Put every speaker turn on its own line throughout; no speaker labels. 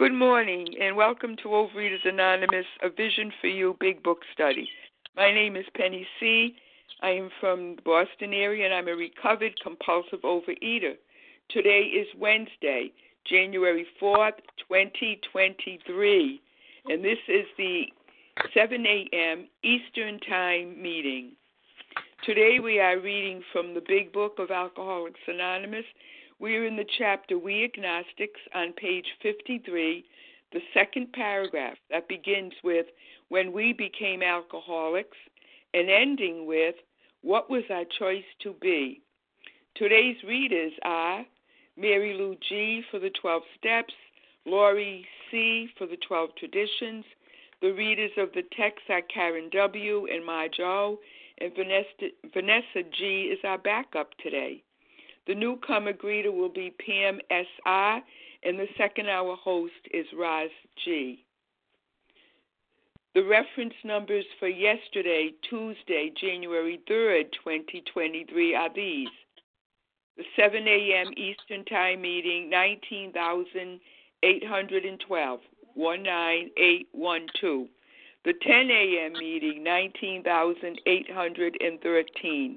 Good morning and welcome to Overeaters Anonymous, a Vision for You Big Book Study. My name is Penny C. I am from the Boston area and I'm a recovered compulsive overeater. Today is Wednesday, January 4th, 2023, and this is the 7 a.m. Eastern Time meeting. Today we are reading from the Big Book of Alcoholics Anonymous we are in the chapter We Agnostics on page 53, the second paragraph that begins with When we became alcoholics and ending with What was our choice to be? Today's readers are Mary Lou G. for the 12 Steps, Laurie C. for the 12 Traditions. The readers of the text are Karen W. and Marge O. And Vanessa G. is our backup today. The newcomer greeter will be Pam S.I., and the second hour host is Roz G. The reference numbers for yesterday, Tuesday, January 3rd, 2023, are these. The 7 a.m. Eastern Time meeting, 19,812, 19812. The 10 a.m. meeting, 19,813.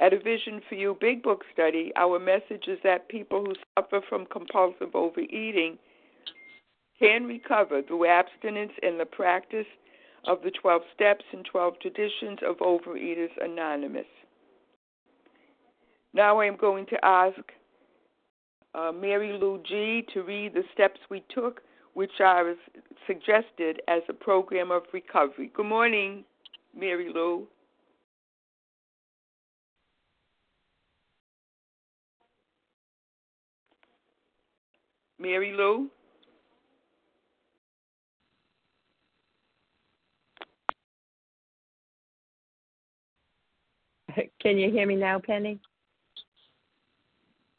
At a Vision for You Big Book study, our message is that people who suffer from compulsive overeating can recover through abstinence and the practice of the 12 steps and 12 traditions of Overeaters Anonymous. Now I am going to ask uh, Mary Lou G to read the steps we took, which are suggested as a program of recovery. Good morning, Mary Lou. Mary Lou?
Can you hear me now, Penny?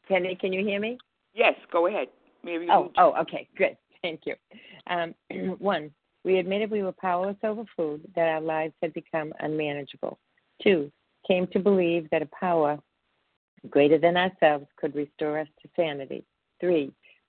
Penny, can you hear me?
Yes, go ahead. Mary
oh, oh, okay, good. Thank you. Um, one, we admitted we were powerless over food, that our lives had become unmanageable. Two, came to believe that a power greater than ourselves could restore us to sanity. Three,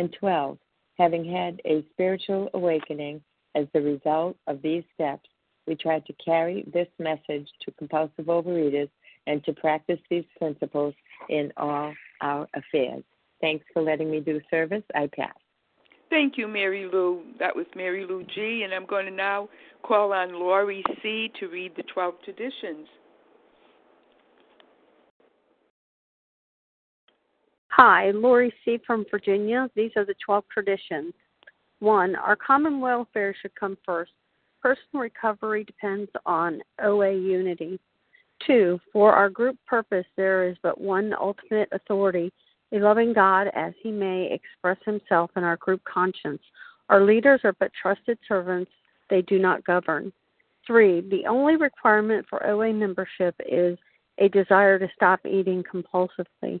And 12, having had a spiritual awakening as the result of these steps, we tried to carry this message to compulsive overeaters and to practice these principles in all our affairs. Thanks for letting me do service. I pass.
Thank you, Mary Lou. That was Mary Lou G. And I'm going to now call on Laurie C. to read the 12 traditions.
Hi, Lori C. from Virginia. These are the 12 traditions. One, our common welfare should come first. Personal recovery depends on OA unity. Two, for our group purpose, there is but one ultimate authority, a loving God as he may express himself in our group conscience. Our leaders are but trusted servants, they do not govern. Three, the only requirement for OA membership is a desire to stop eating compulsively.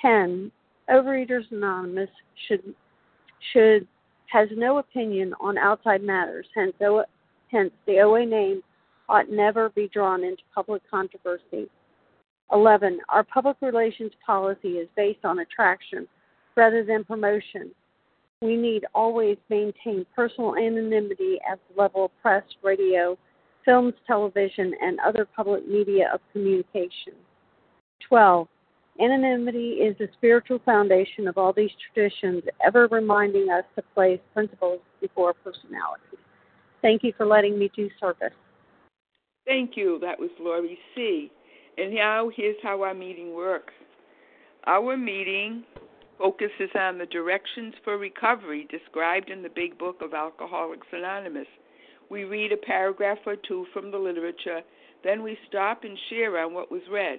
10. Overeaters Anonymous should should has no opinion on outside matters, hence, hence the OA name ought never be drawn into public controversy. 11. Our public relations policy is based on attraction rather than promotion. We need always maintain personal anonymity at the level of press, radio, films, television, and other public media of communication. 12. Anonymity is the spiritual foundation of all these traditions, ever reminding us to place principles before personalities. Thank you for letting me do service.
Thank you. That was Lori C. And now here's how our meeting works. Our meeting focuses on the directions for recovery described in the Big Book of Alcoholics Anonymous. We read a paragraph or two from the literature, then we stop and share on what was read.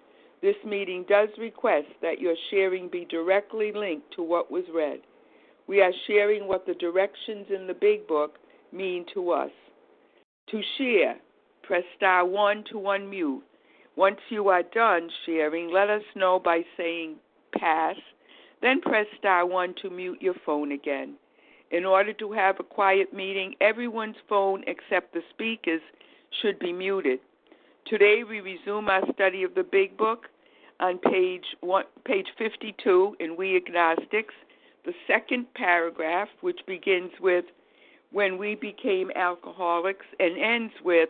This meeting does request that your sharing be directly linked to what was read. We are sharing what the directions in the Big Book mean to us. To share, press star 1 to unmute. Once you are done sharing, let us know by saying pass, then press star 1 to mute your phone again. In order to have a quiet meeting, everyone's phone except the speaker's should be muted. Today we resume our study of the Big Book on page one, page 52 in We Agnostics, the second paragraph, which begins with "When we became alcoholics" and ends with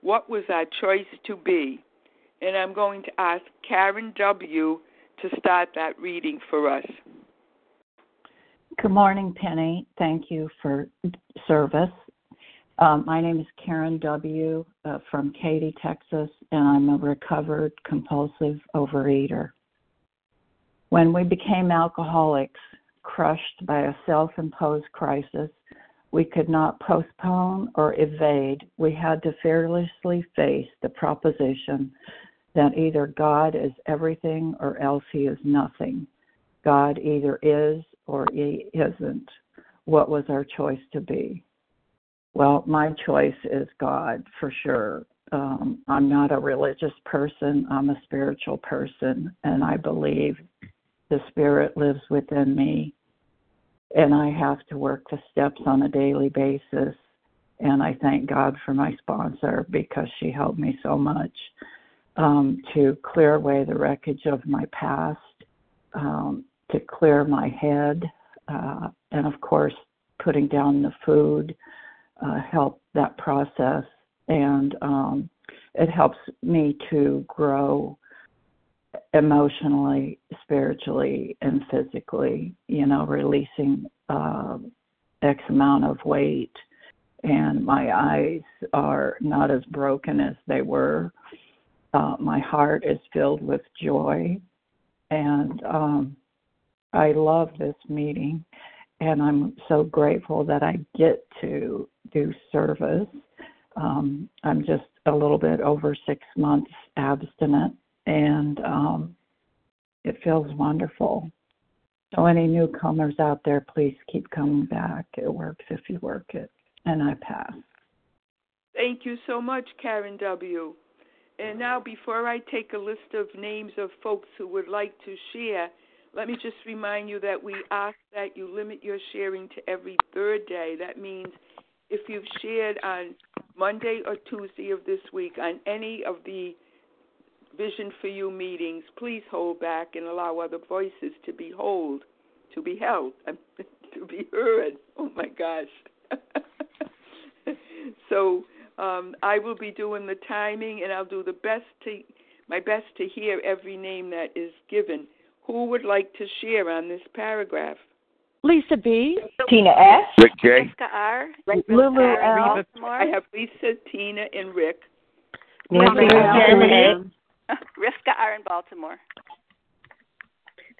"What was our choice to be?" And I'm going to ask Karen W. to start that reading for us.
Good morning, Penny. Thank you for service. Um, my name is Karen W. Uh, from Katy, Texas, and I'm a recovered compulsive overeater. When we became alcoholics, crushed by a self imposed crisis, we could not postpone or evade. We had to fearlessly face the proposition that either God is everything or else he is nothing. God either is or he isn't. What was our choice to be? Well, my choice is God for sure. Um, I'm not a religious person, I'm a spiritual person, and I believe the Spirit lives within me. And I have to work the steps on a daily basis. And I thank God for my sponsor because she helped me so much um, to clear away the wreckage of my past, um, to clear my head, uh, and of course, putting down the food uh, help that process, and um, it helps me to grow emotionally, spiritually, and physically. You know, releasing uh, X amount of weight, and my eyes are not as broken as they were. Uh, my heart is filled with joy, and um, I love this meeting, and I'm so grateful that I get to do service. Um, I'm just a little bit over six months abstinent, and um, it feels wonderful. So, any newcomers out there, please keep coming back. It works if you work it. And I pass.
Thank you so much, Karen W. And now, before I take a list of names of folks who would like to share, let me just remind you that we ask that you limit your sharing to every third day. That means if you've shared on Monday or Tuesday of this week on any of the Vision for You meetings, please hold back and allow other voices to be hold, to be held, to be heard. Oh my gosh. so um, I will be doing the timing, and I'll do the best to my best to hear every name that is given. Who would like to share on this paragraph?
Lisa B.
Tina S.
Rick J.
Jessica R.
Lulu
R.
L.
I have Lisa, Tina, and Rick.
Nancy
L.
Rivka R. in Baltimore.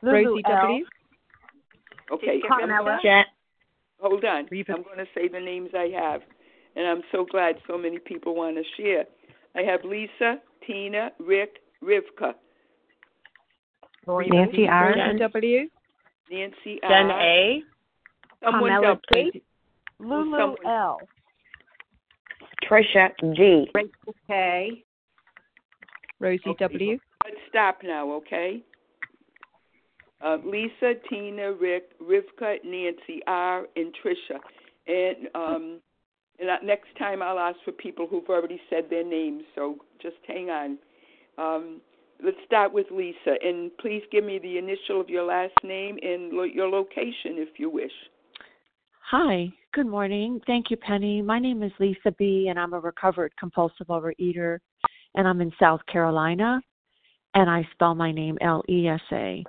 Lulu
Rosie
L.
W.
Okay,
Carmela.
Hold on.
Reva.
I'm going to say the names I have, and I'm so glad so many people want to share. I have Lisa, Tina, Rick, Rivka,
Nancy R.
Rosie W.
Nancy
Jen
R.
A.
Someone
Carmela
else.
Lulu
Someone-
L.
Trisha G.
Rachel K.
Rosie
Okay.
W.
Let's stop now, okay? Uh, Lisa, Tina, Rick, Rivka, Nancy R, and Trisha. And um, and uh, next time I'll ask for people who've already said their names. So just hang on. Um, let's start with Lisa, and please give me the initial of your last name and lo- your location, if you wish.
Hi, good morning. Thank you, Penny. My name is Lisa B., and I'm a recovered compulsive overeater, and I'm in South Carolina, and I spell my name L E S A.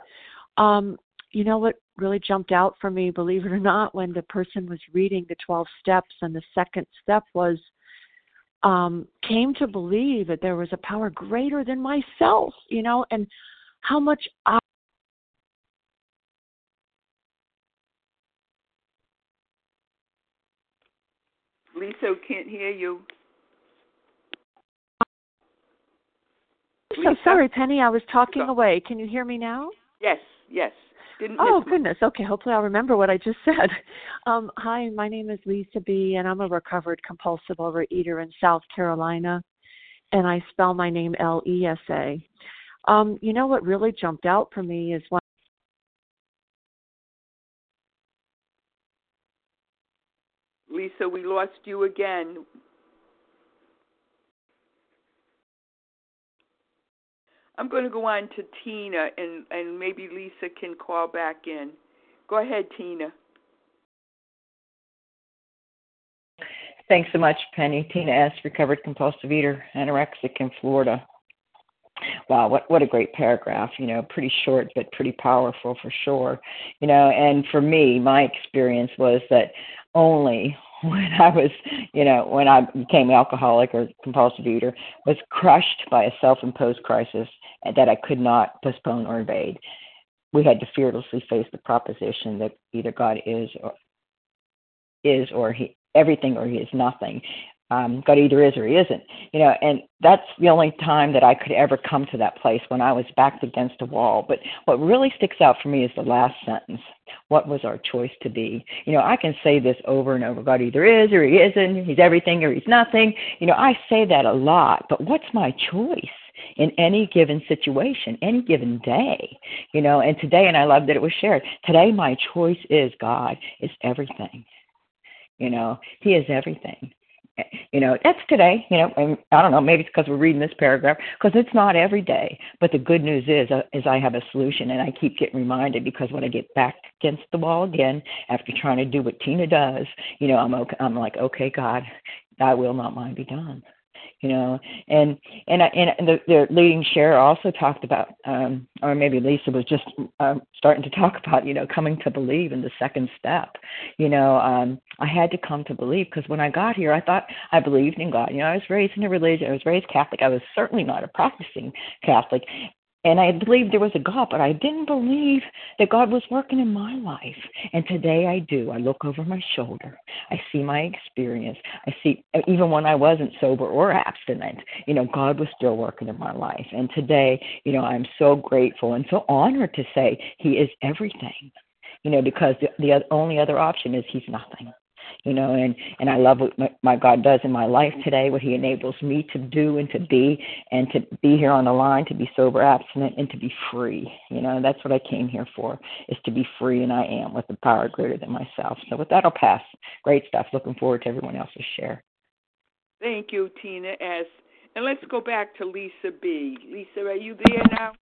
Um, you know what really jumped out for me, believe it or not, when the person was reading the 12 steps, and the second step was um, came to believe that there was a power greater than myself, you know, and how much I
Lisa, can't hear you.
so sorry, Penny. I was talking away. Can you hear me now?
Yes, yes. Didn't
Oh goodness. Okay, hopefully I'll remember what I just said. Um, hi, my name is Lisa B, and I'm a recovered compulsive overeater in South Carolina, and I spell my name L E S A. Um, you know what really jumped out for me is when
Lisa, we lost you again. I'm going to go on to Tina, and, and maybe Lisa can call back in. Go ahead, Tina.
Thanks so much, Penny. Tina S. Recovered compulsive eater, anorexic in Florida. Wow, what what a great paragraph. You know, pretty short but pretty powerful for sure. You know, and for me, my experience was that only when I was, you know, when I became alcoholic or compulsive eater, was crushed by a self-imposed crisis that I could not postpone or evade. We had to fearlessly face the proposition that either God is or is or he everything or he is nothing. Um, God either is or he isn't. You know, and that's the only time that I could ever come to that place when I was backed against a wall. But what really sticks out for me is the last sentence. What was our choice to be? You know, I can say this over and over. God either is or he isn't. He's everything or he's nothing. You know, I say that a lot. But what's my choice? in any given situation, any given day. You know, and today, and I love that it was shared, today my choice is God is everything. You know, He is everything. You know, that's today. You know, and I don't know. Maybe it's because we're reading this paragraph because it's not every day. But the good news is, uh, is I have a solution, and I keep getting reminded because when I get back against the wall again after trying to do what Tina does, you know, I'm okay. I'm like, okay, God, Thy will, not mine, be done you know and and and the, the leading share also talked about um or maybe lisa was just um starting to talk about you know coming to believe in the second step. You know um i had to come to believe because when i got here i thought i believed in god. You know i was raised in a religion i was raised catholic. I was certainly not a practicing catholic and I believed there was a God, but I didn't believe that God was working in my life. And today I do. I look over my shoulder. I see my experience. I see, even when I wasn't sober or abstinent, you know, God was still working in my life. And today, you know, I'm so grateful and so honored to say He is everything, you know, because the, the only other option is He's nothing you know and and i love what my, my god does in my life today what he enables me to do and to be and to be here on the line to be sober abstinent and to be free. You know that's what i came here for is to be free and i am with the power greater than myself. So with that i'll pass. Great stuff. Looking forward to everyone else's share.
Thank you tina s. And let's go back to lisa b. Lisa are you there now?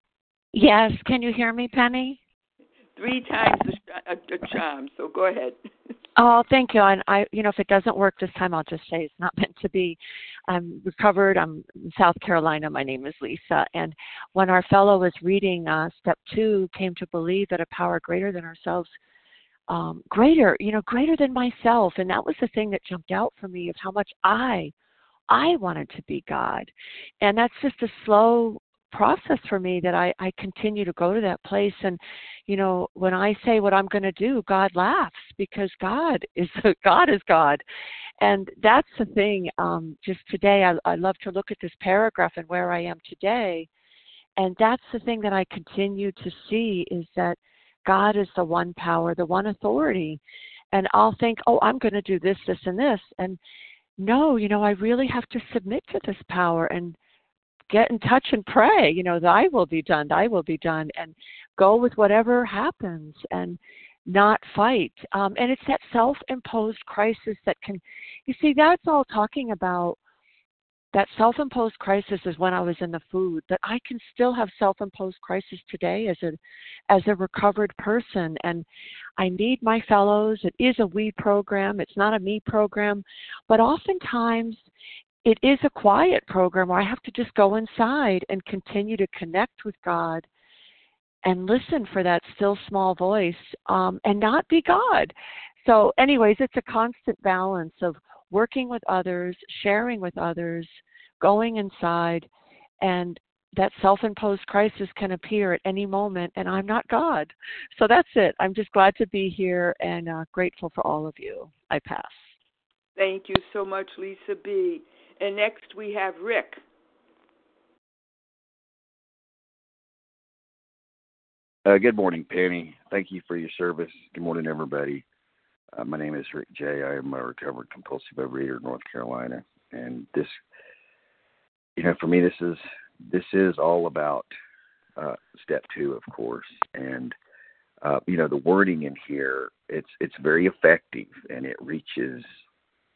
Yes. Can you hear me penny?
Three times a, a, a charm so go ahead
Oh, thank you. And I, you know, if it doesn't work this time, I'll just say it's not meant to be. I'm recovered. I'm in South Carolina. My name is Lisa. And when our fellow was reading uh, step two, came to believe that a power greater than ourselves, um, greater, you know, greater than myself. And that was the thing that jumped out for me of how much I, I wanted to be God. And that's just a slow process for me that I, I continue to go to that place. And you know when I say what I'm going to do God laughs because God is God is God. And that's the thing um just today I, I love to look at this paragraph and where I am today. And that's the thing that I continue to see is that God is the one power the one authority. And I'll think oh I'm going to do this this and this. And no you know I really have to submit to this power. And get in touch and pray you know thy will be done thy will be done and go with whatever happens and not fight um, and it's that self-imposed crisis that can you see that's all talking about that self-imposed crisis is when I was in the food, but I can still have self-imposed crisis today as a as a recovered person and I need my fellows. It is a we program. It's not a me program, but oftentimes it is a quiet program where I have to just go inside and continue to connect with God and listen for that still small voice um, and not be God. So, anyways, it's a constant balance of working with others, sharing with others, going inside, and that self imposed crisis can appear at any moment, and I'm not God. So that's it. I'm just glad to be here and uh, grateful for all of you. I pass.
Thank you so much, Lisa B. And next we have Rick.
Uh, good morning, Penny. Thank you for your service. Good morning, everybody. Uh, my name is Rick J. I am a recovered compulsive overeater in North Carolina, and this, you know, for me, this is this is all about uh, step two, of course, and uh, you know, the wording in here it's it's very effective and it reaches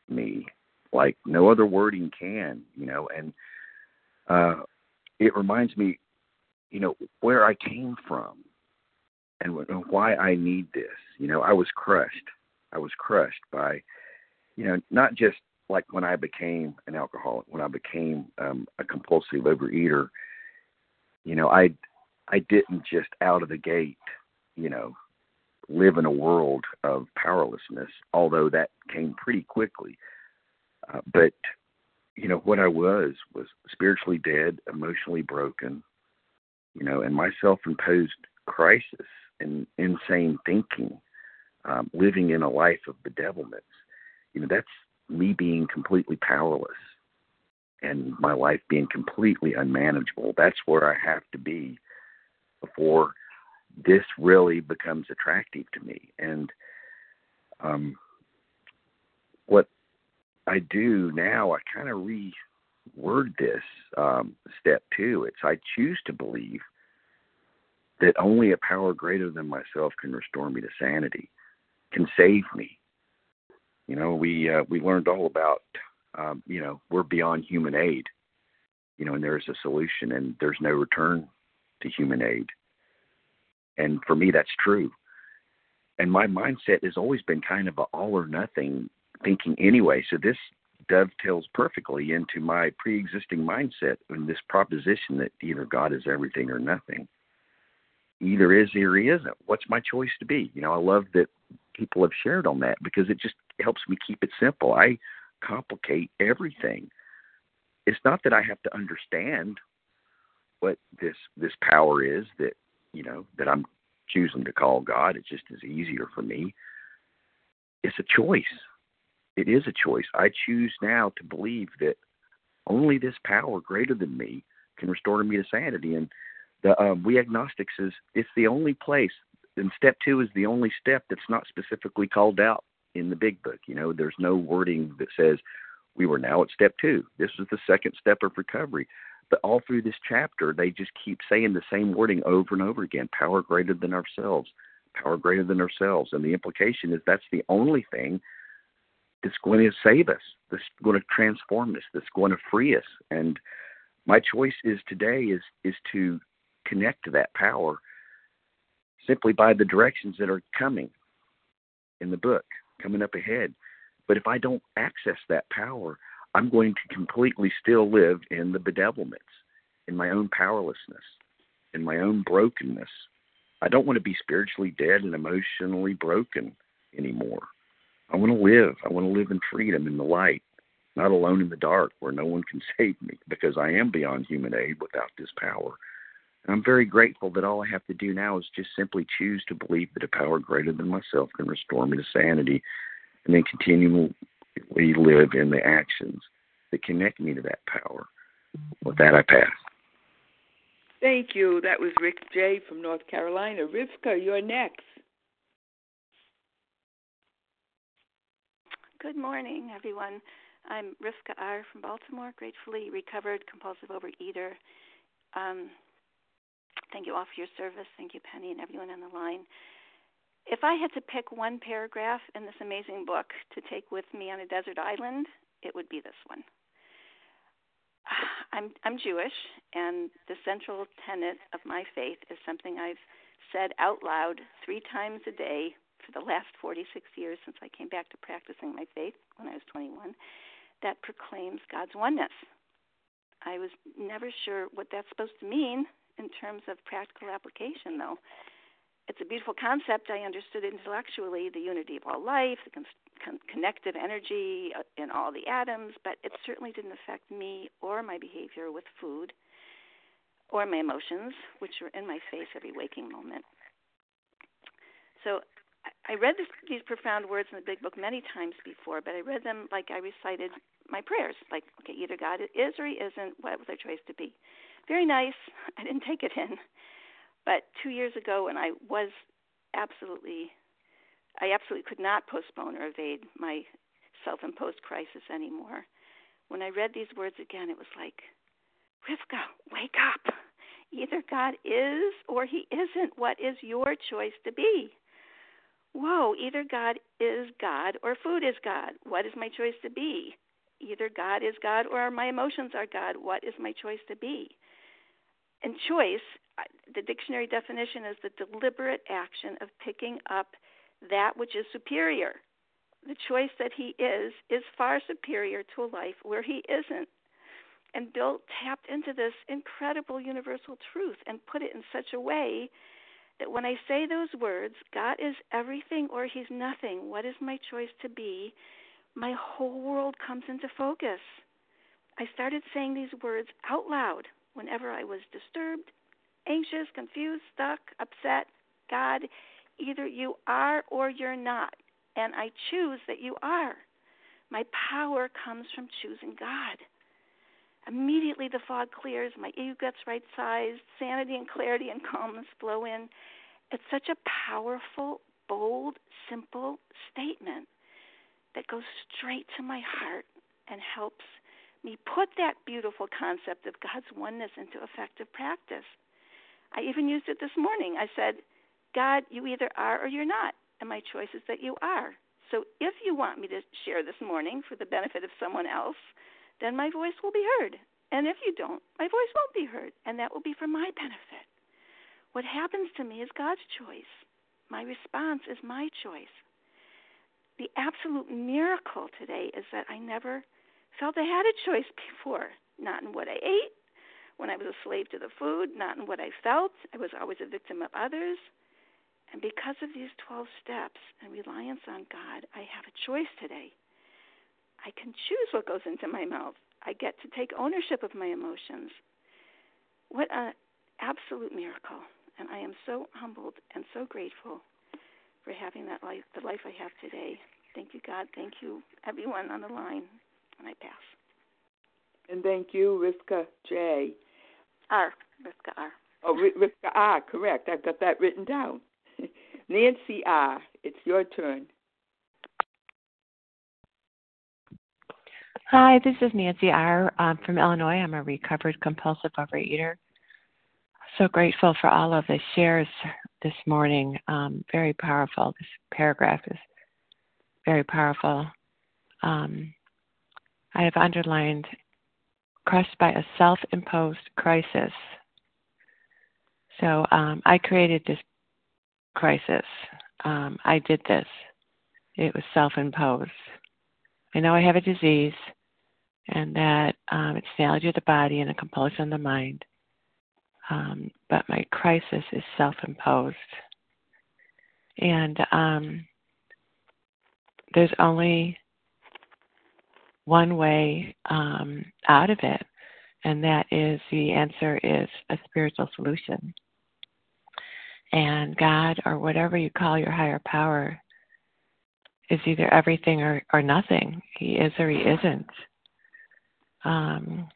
me like no other wording can, you know, and uh, it reminds me, you know, where I came from and why I need this. You know, I was crushed. I was crushed by, you know, not just like when I became an alcoholic, when I became um, a compulsive overeater. You know, I I didn't just out of the gate, you know, live in a world of powerlessness. Although that came pretty quickly. Uh, but you know what I was was spiritually dead, emotionally broken, you know, and my self-imposed crisis and insane thinking, um, living in a life of bedevilments. You know, that's me being completely powerless and my life being completely unmanageable. That's where I have to be before this really becomes attractive to me. And um, what I do now. I kind of reword this um, step two. It's I choose to believe that only a power greater than myself can restore me to sanity, can save me. You know, we uh, we learned all about um, you know we're beyond human aid. You know, and there's a solution, and there's no return to human aid. And for me, that's true. And my mindset has always been kind of a all or nothing thinking anyway. So this dovetails perfectly into my pre-existing mindset and this proposition that either God is everything or nothing. Either is or he isn't. What's my choice to be? You know, I love that people have shared on that because it just helps me keep it simple. I complicate everything. It's not that I have to understand what this this power is that you know that I'm choosing to call God. It just is easier for me. It's a choice. It is a choice. I choose now to believe that only this power greater than me can restore me to sanity. And the um, we agnostics is it's the only place. And step two is the only step that's not specifically called out in the big book. You know, there's no wording that says we were now at step two. This is the second step of recovery. But all through this chapter, they just keep saying the same wording over and over again power greater than ourselves, power greater than ourselves. And the implication is that's the only thing that's going to save us, that's going to transform us, that's going to free us. And my choice is today is is to connect to that power simply by the directions that are coming in the book, coming up ahead. But if I don't access that power, I'm going to completely still live in the bedevilments, in my own powerlessness, in my own brokenness. I don't want to be spiritually dead and emotionally broken anymore. I want to live. I want to live in freedom in the light, not alone in the dark where no one can save me because I am beyond human aid without this power. And I'm very grateful that all I have to do now is just simply choose to believe that a power greater than myself can restore me to sanity and then continually live in the actions that connect me to that power. With that, I pass.
Thank you. That was Rick J. from North Carolina. Rivka, you're next.
Good morning, everyone. I'm Rivka R. from Baltimore, gratefully recovered compulsive overeater. Um, thank you all for your service. Thank you, Penny, and everyone on the line. If I had to pick one paragraph in this amazing book to take with me on a desert island, it would be this one. I'm I'm Jewish, and the central tenet of my faith is something I've said out loud three times a day for the last 46 years since I came back to practicing my faith when I was 21 that proclaims God's oneness. I was never sure what that's supposed to mean in terms of practical application, though. It's a beautiful concept. I understood intellectually the unity of all life, the con- con- connective energy uh, in all the atoms, but it certainly didn't affect me or my behavior with food or my emotions, which are in my face every waking moment. So I read this, these profound words in the Big Book many times before, but I read them like I recited my prayers. Like, okay, either God is or He isn't. What was their choice to be? Very nice. I didn't take it in, but two years ago, when I was absolutely, I absolutely could not postpone or evade my self-imposed crisis anymore. When I read these words again, it was like, Rivka, wake up. Either God is or He isn't. What is your choice to be? Whoa, either God is God or food is God. What is my choice to be? Either God is God or my emotions are God. What is my choice to be? And choice, the dictionary definition is the deliberate action of picking up that which is superior. The choice that he is is far superior to a life where he isn't. And Bill tapped into this incredible universal truth and put it in such a way that when I say those words, God is everything or He's nothing, what is my choice to be? My whole world comes into focus. I started saying these words out loud whenever I was disturbed, anxious, confused, stuck, upset. God, either you are or you're not, and I choose that you are. My power comes from choosing God. Immediately the fog clears, my ego gets right sized, sanity and clarity and calmness flow in. It's such a powerful, bold, simple statement that goes straight to my heart and helps me put that beautiful concept of God's oneness into effective practice. I even used it this morning. I said, God, you either are or you're not, and my choice is that you are. So if you want me to share this morning for the benefit of someone else, then my voice will be heard. And if you don't, my voice won't be heard, and that will be for my benefit. What happens to me is God's choice. My response is my choice. The absolute miracle today is that I never felt I had a choice before, not in what I ate, when I was a slave to the food, not in what I felt. I was always a victim of others. And because of these 12 steps and reliance on God, I have a choice today. I can choose what goes into my mouth. I get to take ownership of my emotions. What an absolute miracle. And I am so humbled and so grateful for having that life, the life I have today. Thank you, God. Thank you, everyone on the line. And I pass.
And thank you, Rivka J.
R. Rivka R.
Oh, Rivka R. Correct. I've got that written down. Nancy R. It's your turn.
Hi, this is Nancy R. I'm from Illinois. I'm a recovered compulsive overeater. So grateful for all of the shares this morning. Um, very powerful. This paragraph is very powerful. Um, I have underlined crushed by a self imposed crisis. So um, I created this crisis. Um, I did this. It was self imposed. I know I have a disease and that um, it's allergy of the body and a compulsion of the mind. Um, but my crisis is self imposed. And um, there's only one way um, out of it, and that is the answer is a spiritual solution. And God, or whatever you call your higher power, is either everything or, or nothing. He is or he isn't. Um,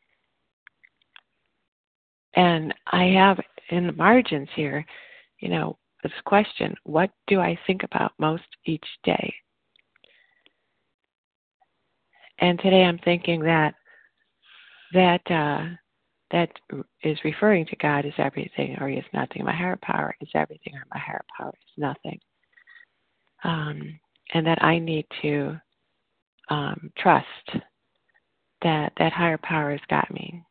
and I have in the margins here, you know, this question what do I think about most each day? And today I'm thinking that that uh, that is referring to God as everything or He is nothing. My higher power is everything or my higher power is nothing. Um, and that I need to um, trust that that higher power has got me.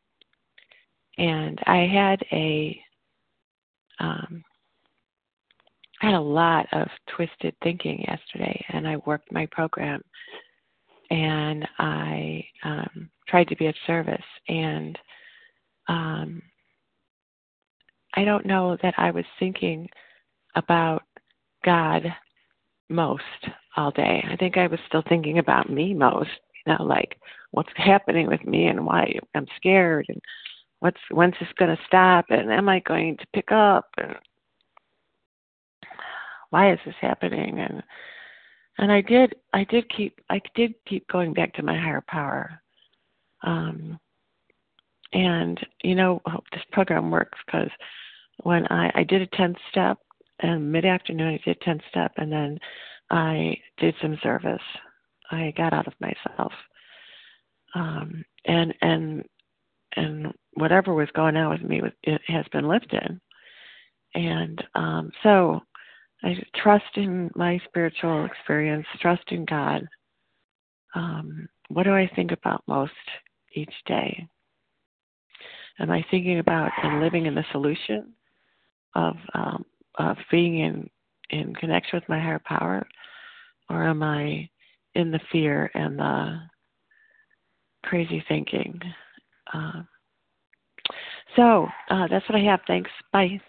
And I had a um, I had a lot of twisted thinking yesterday, and I worked my program and I um, tried to be of service. And um, I don't know that I was thinking about God most all day. I think I was still thinking about me most. Know, like what's happening with me and why I'm scared and what's when's this going to stop and am I going to pick up and why is this happening and and I did I did keep I did keep going back to my higher power. Um, and you know this program works because when I I did a 10th step and mid afternoon I did 10th step and then I did some service. I got out of myself. Um, and and and whatever was going on with me it has been lifted. And um, so I trust in my spiritual experience, trust in God. Um, what do I think about most each day? Am I thinking about and living in the solution of um, of being in in connection with my higher power, or am I in the fear and the crazy thinking? Uh, so uh, that's what I have. Thanks. Bye.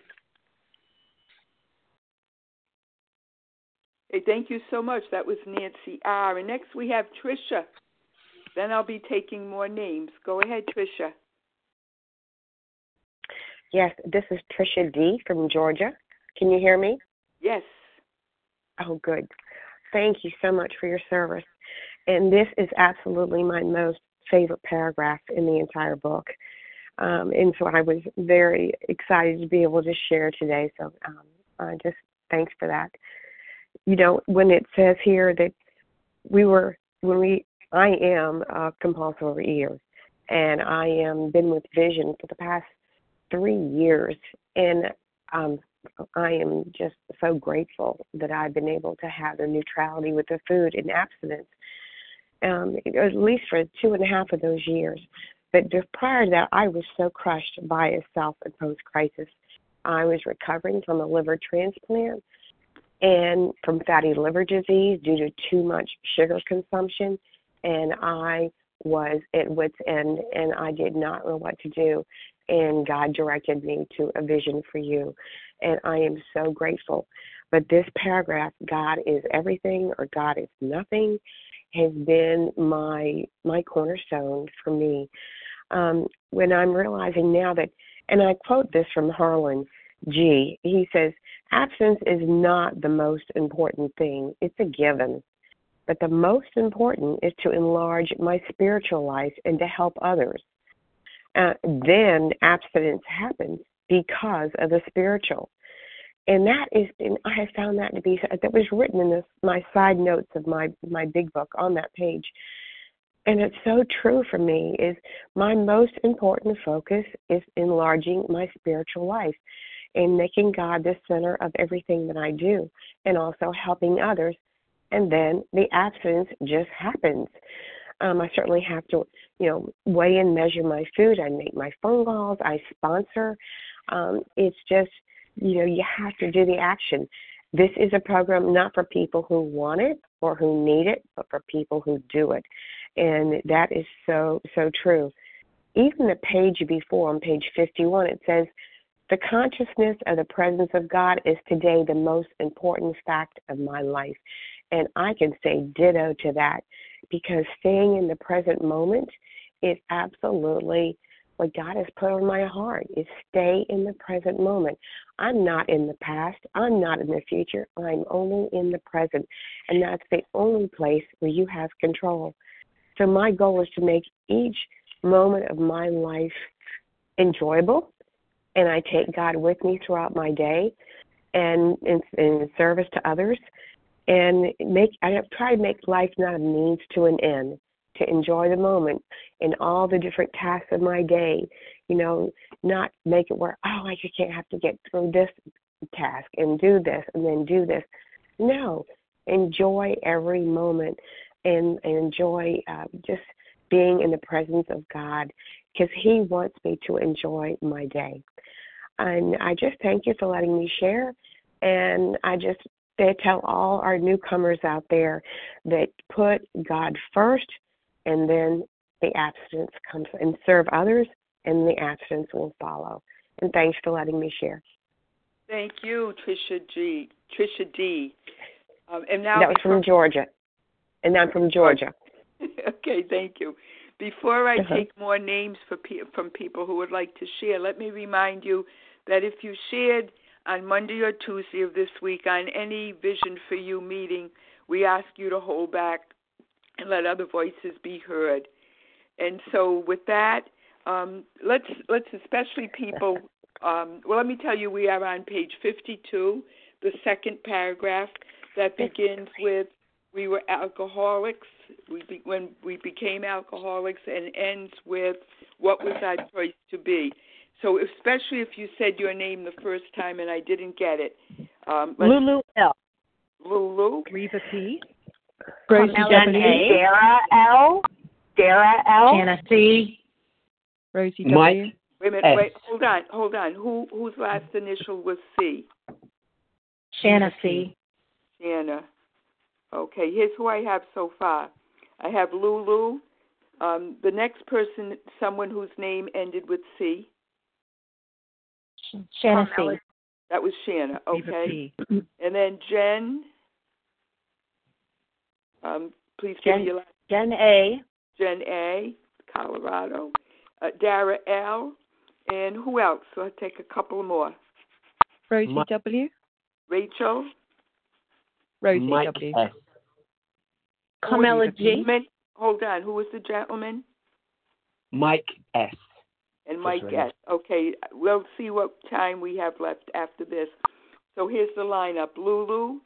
Hey, thank you so much. That was Nancy R. And next we have Tricia. Then I'll be taking more names. Go ahead, Tricia.
Yes, this is Tricia D from Georgia. Can you hear me?
Yes.
Oh, good. Thank you so much for your service. And this is absolutely my most favorite paragraph in the entire book. Um, and so I was very excited to be able to share today. So um, uh, just thanks for that you know, when it says here that we were, when we, I am a compulsive overeater, and I am been with Vision for the past three years, and um, I am just so grateful that I've been able to have a neutrality with the food and abstinence, um, at least for two and a half of those years. But prior to that, I was so crushed by a self-imposed crisis. I was recovering from a liver transplant and from fatty liver disease due to too much sugar consumption. And I was at wit's end and I did not know what to do. And God directed me to a vision for you. And I am so grateful. But this paragraph, God is everything or God is nothing, has been my my cornerstone for me. Um, when I'm realizing now that, and I quote this from Harlan G. He says, "Absence is not the most important thing; it's a given. But the most important is to enlarge my spiritual life and to help others. Uh, then abstinence happens because of the spiritual. And that is, and I have found that to be that was written in this my side notes of my my big book on that page, and it's so true for me. Is my most important focus is enlarging my spiritual life, and making God the center of everything that I do, and also helping others and then the absence just happens. Um, I certainly have to, you know, weigh and measure my food. I make my phone calls. I sponsor. Um, it's just, you know, you have to do the action. This is a program not for people who want it or who need it, but for people who do it. And that is so, so true. Even the page before, on page 51, it says, the consciousness of the presence of God is today the most important fact of my life. And I can say ditto to that because staying in the present moment is absolutely what God has put on my heart is stay in the present moment. I'm not in the past. I'm not in the future. I'm only in the present. And that's the only place where you have control. So my goal is to make each moment of my life enjoyable. And I take God with me throughout my day and in, in service to others and make I have tried to make life not a means to an end, to enjoy the moment and all the different tasks of my day. You know, not make it where oh I just can't have to get through this task and do this and then do this. No, enjoy every moment and, and enjoy uh, just being in the presence of God because He wants me to enjoy my day. And I just thank you for letting me share. And I just they tell all our newcomers out there that put God first and then the abstinence comes and serve others and the abstinence will follow. And thanks for letting me share.
Thank you, Trisha G. Trisha D. Um, and now
that was from Georgia, and I'm from Georgia.
okay, thank you. Before I
uh-huh.
take more names for pe- from people who would like to share, let me remind you that if you shared on Monday or Tuesday of this week on any Vision for You meeting, we ask you to hold back and let other voices be heard. And so, with that, um, let's let's especially people. Um, well, let me tell you, we are on page 52, the second paragraph that begins with "We were alcoholics." We be, when we became alcoholics, and ends with "What was our choice to be." So especially if you said your name the first time and I didn't get it. Um,
Lulu L.
Lulu.
Reva P.
Rosie W.
Dara L. Dara L.
Jana C.
Rosie
Mike.
Wait a minute.
S.
Wait. Hold on. Hold on. Who whose last initial was C?
Shanna C.
Shanna. Okay. Here's who I have so far. I have Lulu. Um, the next person, someone whose name ended with C.
Shanna C.
That was Shanna. Okay. And then Jen. Um, please give
Jen-
me your last
Jen A.
Jen A, Colorado, uh, Dara L, and who else? So I'll take a couple more.
Rosie
Mike.
W.
Rachel,
Rosie
Mike
W.
S.
Carmela
Reva P.
G.
gentleman. Hold on. Who was the gentleman?
Mike S.
And
Just
Mike
ready.
S. Okay, we'll see what time we have left after this. So here's the lineup: Lulu,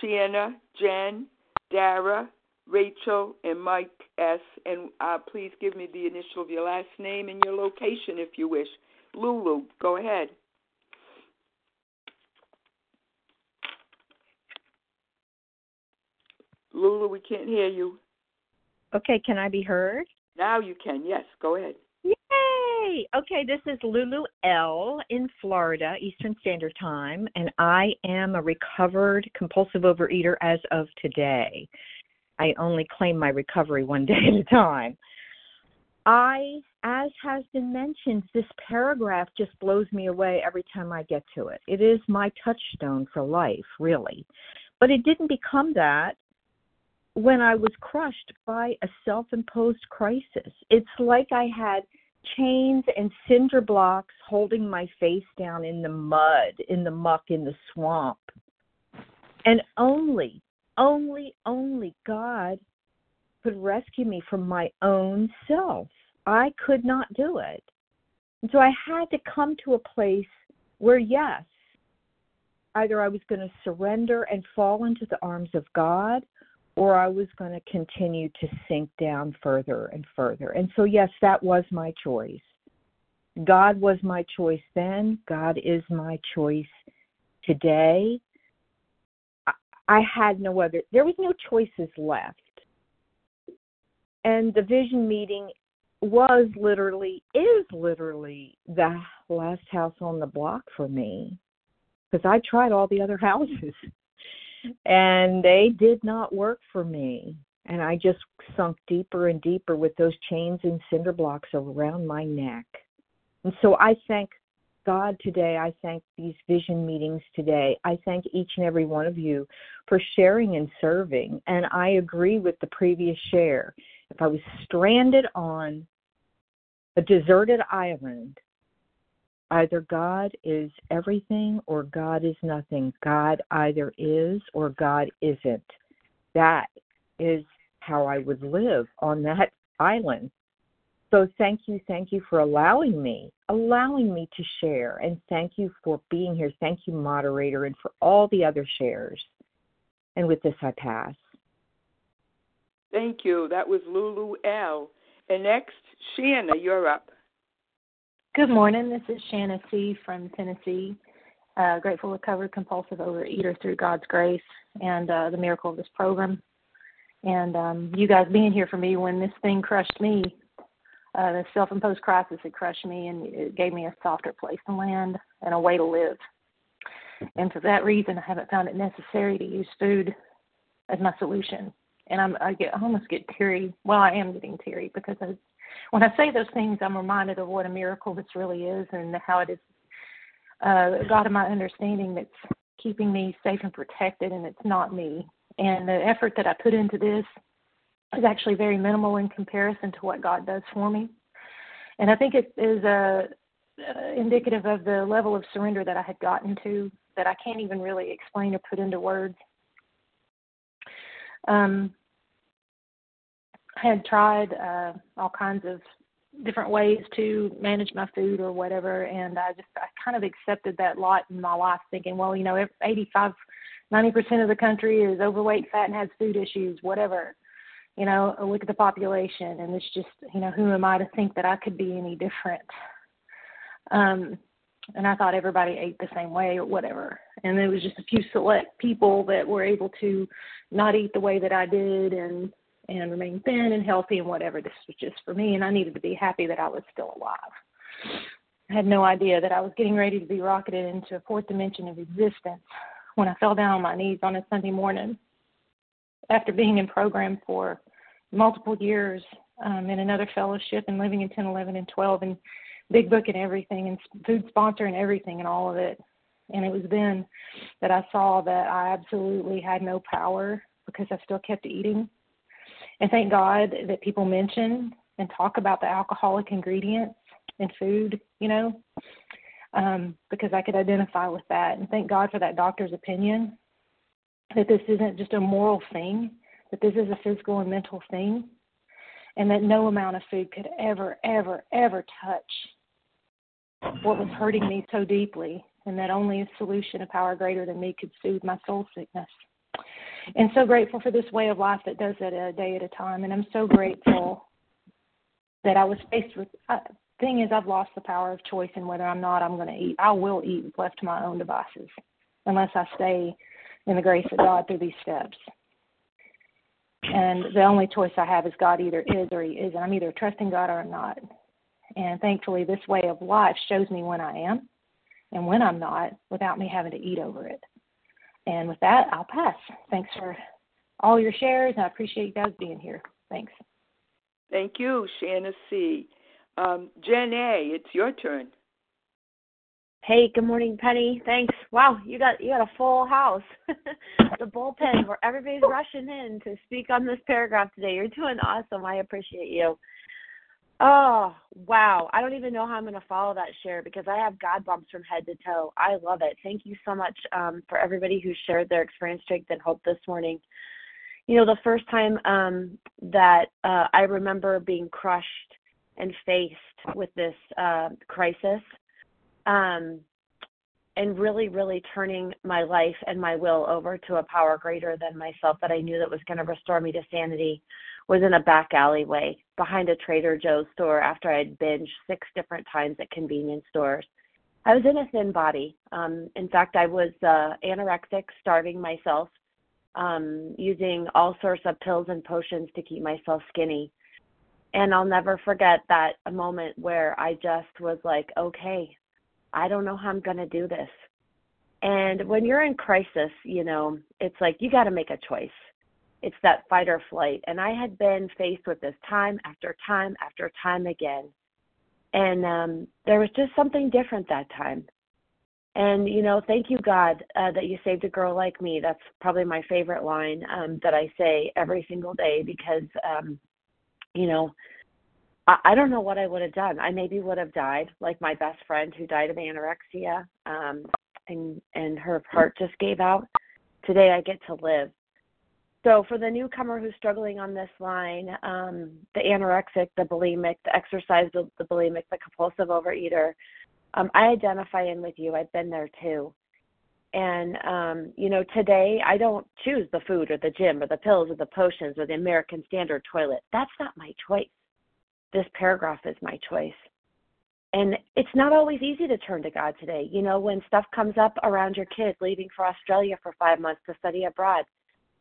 Shanna, Jen, Dara, Rachel, and Mike S. And uh, please give me the initial of your last name and your location if you wish. Lulu, go ahead. Lulu, we can't hear you.
Okay, can I be heard?
Now you can. Yes, go ahead.
Yay! Okay, this is Lulu L in Florida, Eastern Standard Time, and I am a recovered compulsive overeater as of today. I only claim my recovery one day at a time. I, as has been mentioned, this paragraph just blows me away every time I get to it. It is my touchstone for life, really. But it didn't become that when I was crushed by a self imposed crisis. It's like I had chains and cinder blocks holding my face down in the mud, in the muck, in the swamp. And only, only, only God could rescue me from my own self. I could not do it. And so I had to come to a place where, yes, either I was going to surrender and fall into the arms of God, or I was going to continue to sink down further and further. And so, yes, that was my choice. God was my choice then. God is my choice today. I had no other, there was no choices left. And the vision meeting was literally, is literally the last house on the block for me because I tried all the other houses and they did not work for me. And I just sunk deeper and deeper with those chains and cinder blocks around my neck. And so I thank God today. I thank these vision meetings today. I thank each and every one of you for sharing and serving. And I agree with the previous share. If I was stranded on a deserted island, either God is everything or God is nothing. God either is or God isn't. That is how I would live on that island. So thank you, thank you for allowing me, allowing me to share, and thank you for being here. Thank you, moderator, and for all the other shares. And with this, I pass.
Thank you. That was Lulu L. And next, Shanna, you're up.
Good morning. This is Shanna C. from Tennessee. Uh, grateful, recovered, compulsive overeater through God's grace and uh, the miracle of this program. And um, you guys being here for me when this thing crushed me, uh, the self imposed crisis, it crushed me and it gave me a softer place to land and a way to live. And for that reason, I haven't found it necessary to use food as my solution. And I'm, I get I almost get teary. Well, I am getting teary because I when I say those things, I'm reminded of what a miracle this really is and how it is uh, God of my understanding that's keeping me safe and protected, and it's not me. And the effort that I put into this is actually very minimal in comparison to what God does for me. And I think it is uh, uh, indicative of the level of surrender that I had gotten to that I can't even really explain or put into words. Um, had tried uh, all kinds of different ways to manage my food or whatever, and I just I kind of accepted that lot in my life, thinking, well, you know, 85, 90 percent of the country is overweight, fat, and has food issues, whatever. You know, look at the population, and it's just, you know, who am I to think that I could be any different? Um, and I thought everybody ate the same way or whatever. And there was just a few select people that were able to not eat the way that I did and and remain thin and healthy and whatever. This was just for me, and I needed to be happy that I was still alive. I had no idea that I was getting ready to be rocketed into a fourth dimension of existence when I fell down on my knees on a Sunday morning after being in program for multiple years um, in another fellowship and living in 10, 11, and 12 and big book and everything and food sponsor and everything and all of it. And it was then that I saw that I absolutely had no power because I still kept eating and thank God that people mention and talk about the alcoholic ingredients in food, you know, um, because I could identify with that. And thank God for that doctor's opinion that this isn't just a moral thing, that this is a physical and mental thing, and that no amount of food could ever, ever, ever touch what was hurting me so deeply, and that only a solution, a power greater than me, could soothe my soul sickness and so grateful for this way of life that does it a day at a time. And I'm so grateful that I was faced with. Uh, thing is, I've lost the power of choice in whether I'm not I'm going to eat. I will eat left to my own devices, unless I stay in the grace of God through these steps. And the only choice I have is God either is or He isn't. I'm either trusting God or I'm not. And thankfully, this way of life shows me when I am and when I'm not without me having to eat over it. And with that, I'll pass. Thanks for all your shares, and I appreciate you guys being here. Thanks.
Thank you, Shanna C. Um, Jen A., it's your turn.
Hey, good morning, Penny. Thanks. Wow, you got you got a full house. the bullpen where everybody's rushing in to speak on this paragraph today. You're doing awesome. I appreciate you. Oh, wow. I don't even know how I'm going to follow that share because I have God bumps from head to toe. I love it. Thank you so much um, for everybody who shared their experience, strength, and hope this morning. You know, the first time um, that uh, I remember being crushed and faced with this uh, crisis, um, and really, really turning my life and my will over to a power greater than myself that I knew that was going to restore me to sanity was in a back alleyway behind a Trader Joe's store after I had binged six different times at convenience stores. I was in a thin body. Um, in fact, I was uh, anorexic, starving myself, um, using all sorts of pills and potions to keep myself skinny. And I'll never forget that moment where I just was like, okay, I don't know how I'm going to do this. And when you're in crisis, you know, it's like you got to make a choice it's that fight or flight. And I had been faced with this time after time after time again. And um, there was just something different that time. And, you know, thank you, God, uh, that you saved a girl like me. That's probably my favorite line um, that I say every single day because, um, you know, I, I don't know what I would have done. I maybe would have died like my best friend who died of anorexia um, and, and her heart just gave out. Today I get to live so for the newcomer who's struggling on this line, um, the anorexic, the bulimic, the exercise, the, the bulimic, the compulsive overeater, um, I identify in with you. I've been there too. And um, you know, today I don't choose the food or the gym or the pills or the potions or the American Standard toilet. That's not my choice. This paragraph is my choice. And it's not always easy to turn to God today. You know, when stuff comes up around your kid leaving for Australia for five months to study abroad,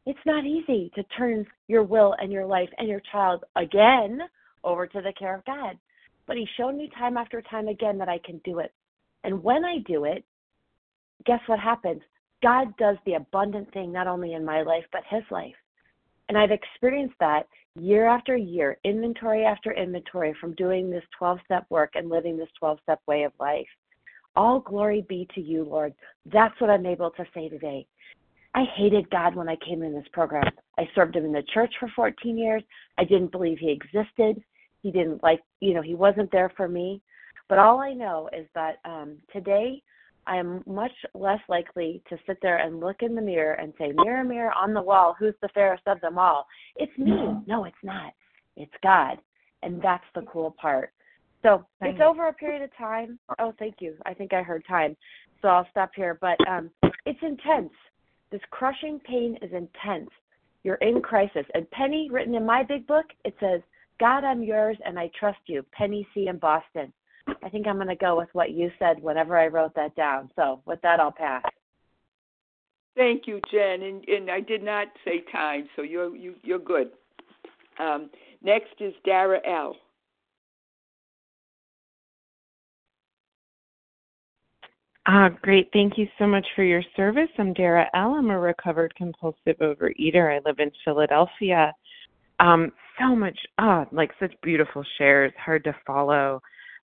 it's not easy to turn your will and your life and your child again over to the care of God. But He's shown me time after time again that I can do it. And when I do it, guess what happens? God does the abundant thing not only in my life, but His life. And I've experienced that year after year, inventory after inventory from doing this 12 step work and living this 12 step way of life. All glory be to you, Lord. That's what I'm able to say today. I hated God when I came in this program. I served him in the church for 14 years. I didn't believe he existed. He didn't like, you know, he wasn't there for me. But all I know is that um, today I am much less likely to sit there and look in the mirror and say, Mirror, mirror on the wall, who's the fairest of them all? It's me. No, it's not. It's God. And that's the cool part. So it's over a period of time. Oh, thank you. I think I heard time. So I'll stop here. But um, it's intense. This crushing pain is intense. You're in crisis. And Penny, written in my big book, it says, God, I'm yours and I trust you. Penny C. in Boston. I think I'm going to go with what you said whenever I wrote that down. So with that, I'll pass.
Thank you, Jen. And, and I did not say time, so you're you, you're good. Um, next is Dara L.
Uh, great. Thank you so much for your service. I'm Dara L. I'm a recovered compulsive overeater. I live in Philadelphia. Um, so much, oh, like such beautiful shares, hard to follow.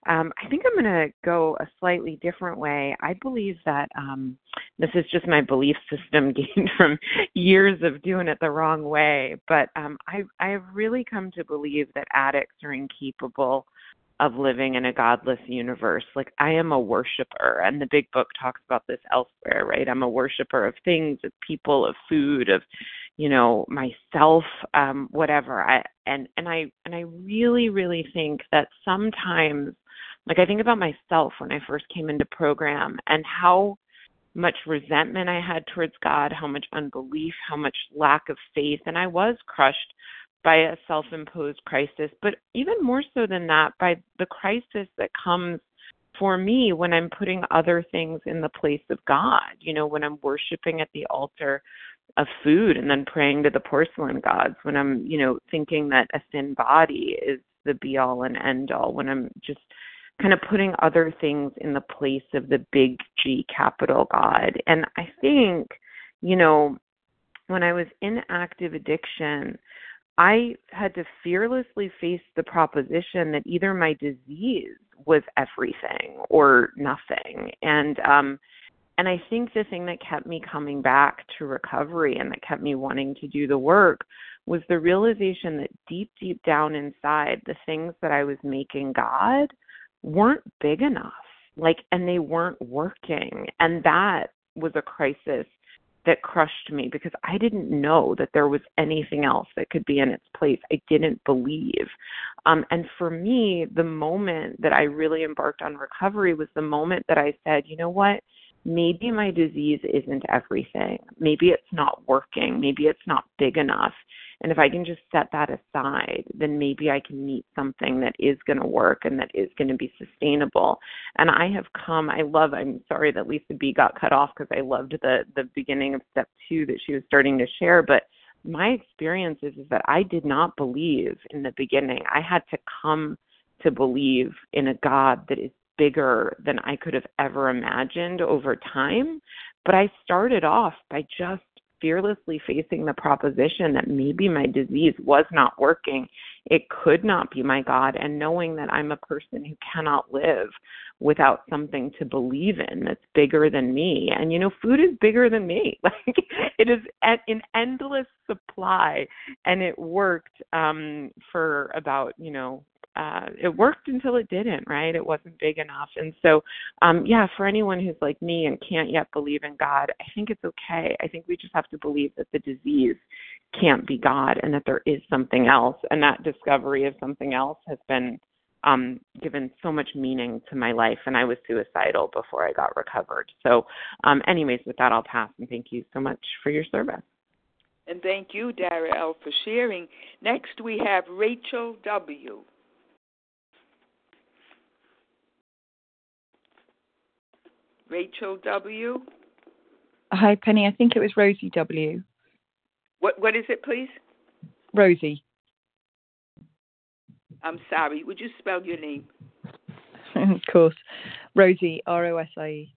Um, I think I'm going to go a slightly different way. I believe that um, this is just my belief system gained from years of doing it the wrong way. But um, I, I've really come to believe that addicts are incapable of living in a godless universe. Like I am a worshiper, and the big book talks about this elsewhere, right? I'm a worshiper of things, of people, of food, of you know myself, um, whatever. I and and I and I really really think that sometimes, like I think about myself when I first came into program and how much resentment I had towards God, how much unbelief, how much lack of faith, and I was crushed by a self imposed crisis, but even more so than that, by the crisis that comes for me when I'm putting other things in the place of God. You know, when I'm worshiping at the altar of food and then praying to the porcelain gods, when I'm, you know, thinking that a thin body is the be all and end all, when I'm just kind of putting other things in the place of the big G capital God. And I think, you know, when I was in active addiction, I had to fearlessly face the proposition that either my disease was everything or nothing. And um and I think the thing that kept me coming back to recovery and that kept me wanting to do the work was the realization that deep, deep down inside, the things that I was making God weren't big enough. Like, and they weren't working. And that was a crisis that crushed me because I didn't know that there was anything else that could be in its place. I didn't believe. Um, and for me, the moment that I really embarked on recovery was the moment that I said, you know what? Maybe my disease isn't everything. Maybe it's not working. Maybe it's not big enough. And if I can just set that aside, then maybe I can meet something that is going to work and that is going to be sustainable. And I have come, I love, I'm sorry that Lisa B got cut off because I loved the, the beginning of step two that she was starting to share. But my experience is, is that I did not believe in the beginning. I had to come to believe in a God that is bigger than I could have ever imagined over time. But I started off by just fearlessly facing the proposition that maybe my disease was not working, it could not be my God, and knowing that I'm a person who cannot live without something to believe in that's bigger than me. And you know, food is bigger than me. Like it is an endless supply, and it worked um, for about you know uh, it worked until it didn't, right? It wasn't big enough. And so, um, yeah, for anyone who's like me and can't yet believe in God, I think it's okay. I think we just have to believe that the disease can't be God and that there is something else. And that discovery of something else has been um, given so much meaning to my life. And I was suicidal before I got recovered. So, um, anyways, with that, I'll pass and thank you so much for your service.
And thank you, Dara L., for sharing. Next, we have Rachel W. Rachel W.
Hi, Penny. I think it was Rosie W.
What What is it, please?
Rosie.
I'm sorry. Would you spell your name?
of course. Rosie, R O S I E.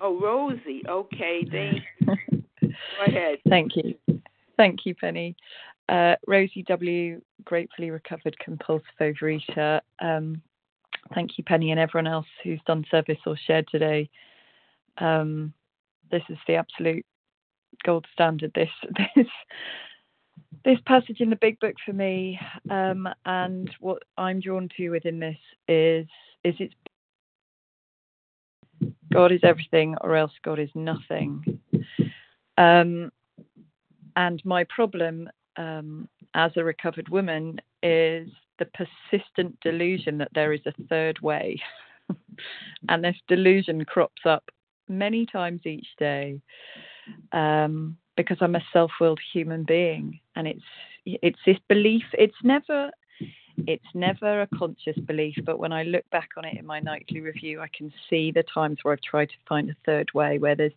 Oh, Rosie. Okay, thank you. Go ahead.
Thank you. Thank you, Penny. Uh, Rosie W., gratefully recovered compulsive overeater. Um, Thank you, Penny, and everyone else who's done service or shared today. Um, this is the absolute gold standard. This this this passage in the Big Book for me, um, and what I'm drawn to within this is is it's God is everything, or else God is nothing. Um, and my problem um, as a recovered woman is the persistent delusion that there is a third way. and this delusion crops up many times each day um, because I'm a self-willed human being, and it's it's this belief. It's never it's never a conscious belief, but when I look back on it in my nightly review, I can see the times where I've tried to find a third way, where there's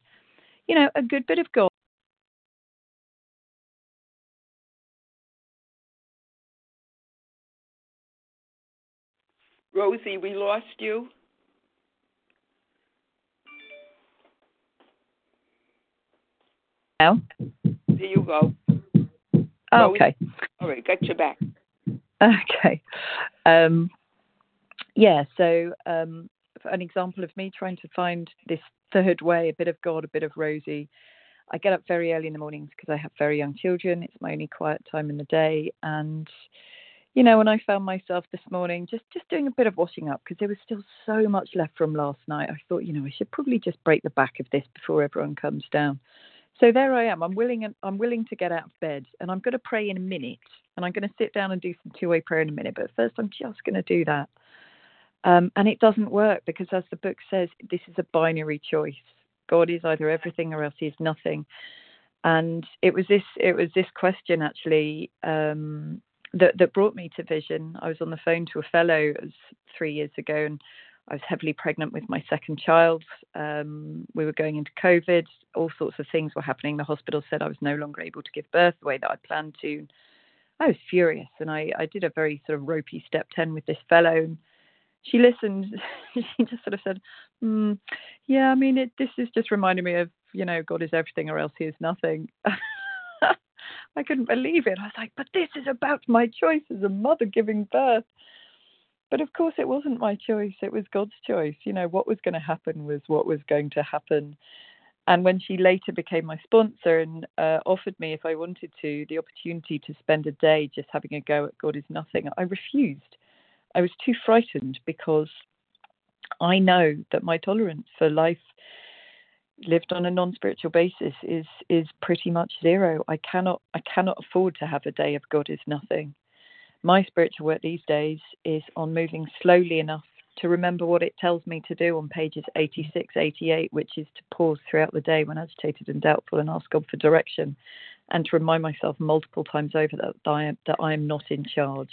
you know a good bit of God
Rosie, we lost you.
Now?
There you go.
Oh, okay.
All right, got you back.
Okay. Um, yeah, so um, an example of me trying to find this third way, a bit of God, a bit of Rosie. I get up very early in the mornings because I have very young children. It's my only quiet time in the day. And you know, when I found myself this morning just just doing a bit of washing up because there was still so much left from last night, I thought, you know, I should probably just break the back of this before everyone comes down. So there I am. I'm willing I'm willing to get out of bed, and I'm going to pray in a minute, and I'm going to sit down and do some two-way prayer in a minute. But first, I'm just going to do that. Um, and it doesn't work because, as the book says, this is a binary choice. God is either everything or else He's nothing. And it was this it was this question actually um, that that brought me to vision. I was on the phone to a fellow three years ago, and I was heavily pregnant with my second child. Um, we were going into COVID. All sorts of things were happening. The hospital said I was no longer able to give birth the way that I planned to. I was furious, and I, I did a very sort of ropey step ten with this fellow. And she listened. she just sort of said, mm, "Yeah, I mean, it, this is just reminding me of you know, God is everything, or else He is nothing." I couldn't believe it. I was like, but this is about my choice as a mother giving birth. But of course, it wasn't my choice. It was God's choice. You know, what was going to happen was what was going to happen. And when she later became my sponsor and uh, offered me, if I wanted to, the opportunity to spend a day just having a go at God is Nothing, I refused. I was too frightened because I know that my tolerance for life lived on a non-spiritual basis is is pretty much zero. I cannot I cannot afford to have a day of God is nothing. My spiritual work these days is on moving slowly enough to remember what it tells me to do on pages 86, 88, which is to pause throughout the day when agitated and doubtful and ask God for direction, and to remind myself multiple times over that I am, that I am not in charge.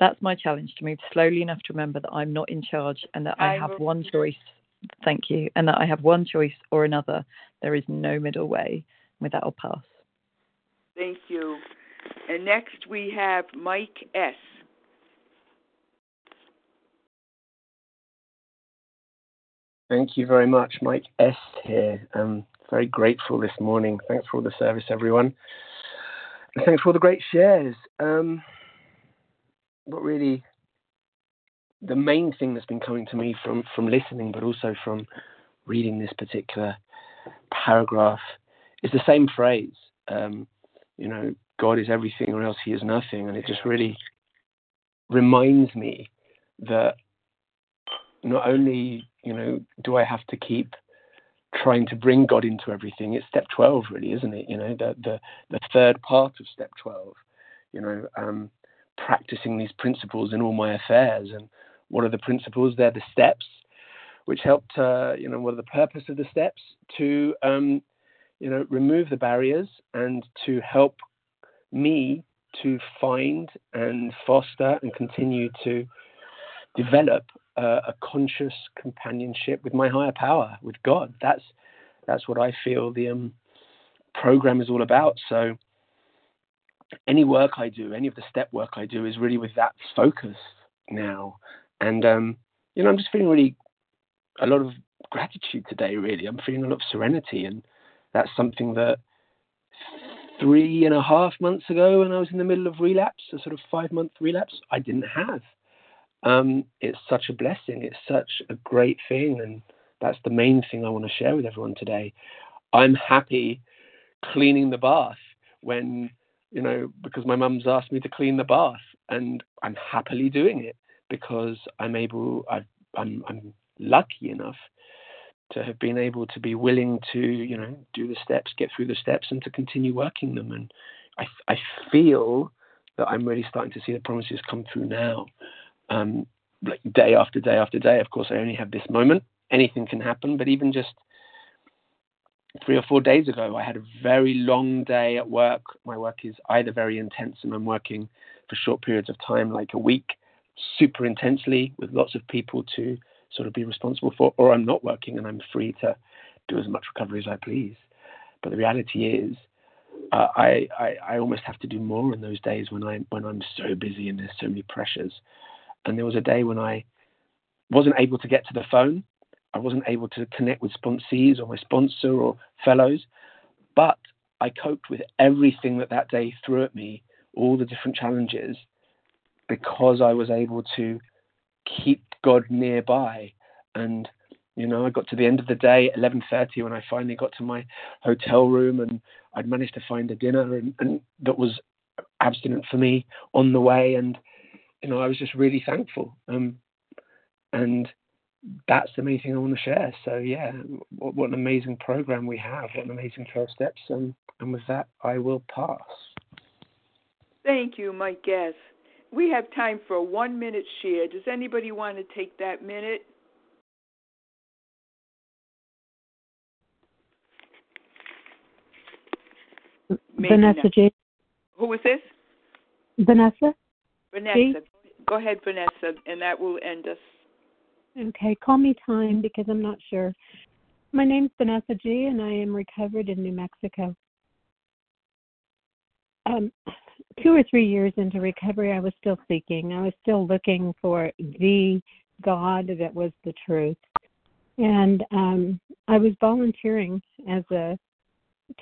That's my challenge to move slowly enough to remember that I'm not in charge and that I, I have one choice. Thank you. And that I have one choice or another. There is no middle way. With that, I'll pass.
Thank you. And next we have Mike S.
Thank you very much. Mike S. here. I'm very grateful this morning. Thanks for all the service, everyone. And thanks for all the great shares. Um, what really the main thing that's been coming to me from from listening, but also from reading this particular paragraph, is the same phrase. Um, you know, God is everything, or else He is nothing, and it just really reminds me that not only you know do I have to keep trying to bring God into everything. It's step 12, really, isn't it? You know, the the, the third part of step 12. You know, um, practicing these principles in all my affairs. And what are the principles? They're the steps, which helped, uh, you know, what are the purpose of the steps? To, um, you know, remove the barriers and to help me to find and foster and continue to develop uh, a conscious companionship with my higher power, with God. That's that's what I feel the um, program is all about. So any work I do, any of the step work I do, is really with that focus now. And um, you know, I'm just feeling really a lot of gratitude today. Really, I'm feeling a lot of serenity, and that's something that three and a half months ago, when I was in the middle of relapse, a sort of five month relapse, I didn't have. Um, it's such a blessing. It's such a great thing, and that's the main thing I want to share with everyone today. I'm happy cleaning the bath when you know, because my mum's asked me to clean the bath, and I'm happily doing it because I'm able. i I'm I'm lucky enough to have been able to be willing to, you know, do the steps, get through the steps, and to continue working them. And I I feel that I'm really starting to see the promises come through now, um, like day after day after day. Of course, I only have this moment. Anything can happen, but even just three or four days ago, I had a very long day at work. My work is either very intense and I'm working for short periods of time, like a week, super intensely with lots of people to sort of be responsible for, or I'm not working and I'm free to do as much recovery as I please. But the reality is, uh, I, I, I almost have to do more in those days when I when I'm so busy and there's so many pressures. And there was a day when I wasn't able to get to the phone I wasn't able to connect with sponsees or my sponsor or fellows, but I coped with everything that that day threw at me, all the different challenges, because I was able to keep God nearby. And you know, I got to the end of the day, 11:30, when I finally got to my hotel room, and I'd managed to find a dinner, and, and that was abstinent for me on the way, and you know, I was just really thankful. Um, and that's the main thing I want to share. So yeah, what, what, an amazing program we have. What an amazing 12 steps. And, and with that, I will pass.
Thank you, Mike Guess. We have time for a one minute share. Does anybody want to take that minute?
Maybe Vanessa not. J.
Who is this?
Vanessa.
Vanessa. G? Go ahead, Vanessa, and that will end us.
Okay, call me time because I'm not sure. My name's Vanessa G, and I am recovered in New Mexico. Um, two or three years into recovery, I was still seeking. I was still looking for the God that was the truth. And um, I was volunteering as a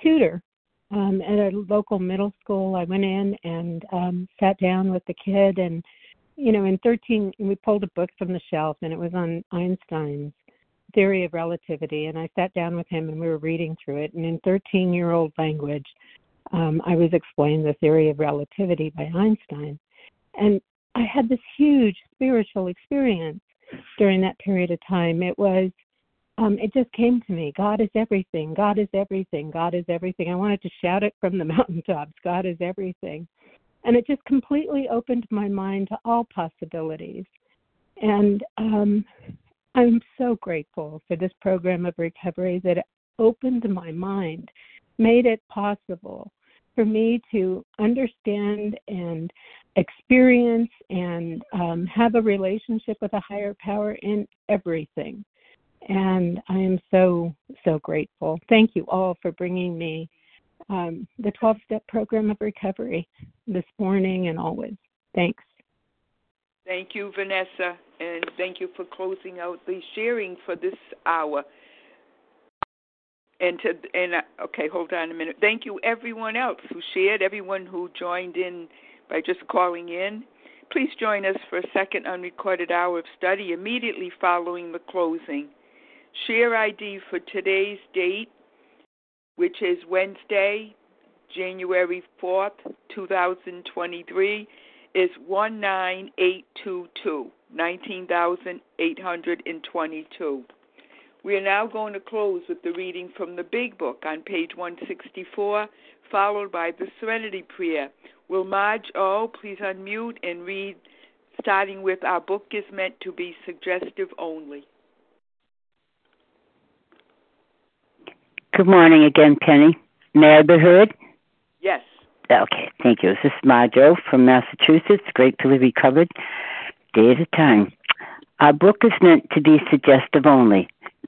tutor um, at a local middle school. I went in and um, sat down with the kid, and you know, in 13, we pulled a book from the shelf, and it was on Einstein's theory of relativity. And I sat down with him, and we were reading through it. And in 13-year-old language, um, I was explaining the theory of relativity by Einstein, and I had this huge spiritual experience during that period of time. It was um, it just came to me God is everything, God is everything, God is everything. I wanted to shout it from the mountaintops God is everything. And it just completely opened my mind to all possibilities. And um, I'm so grateful for this program of recovery that opened my mind, made it possible for me to understand and experience and um, have a relationship with a higher power in everything. And I am so, so grateful. Thank you all for bringing me um, the 12 step program of recovery this morning and always. Thanks.
Thank you, Vanessa, and thank you for closing out the sharing for this hour. And to and uh, okay, hold on a minute. Thank you everyone else who shared, everyone who joined in by just calling in. Please join us for a second unrecorded hour of study immediately following the closing. Share ID for today's date, which is Wednesday, January 4th, 2023, is 19822, 19,822. We are now going to close with the reading from the Big Book on page 164, followed by the Serenity Prayer. Will Marge O please unmute and read, starting with Our book is meant to be suggestive only.
Good morning again, Penny. May I be heard?
Yes.
Okay, thank you. This is Marjo from Massachusetts, gratefully recovered, day at a time. Our book is meant to be suggestive only.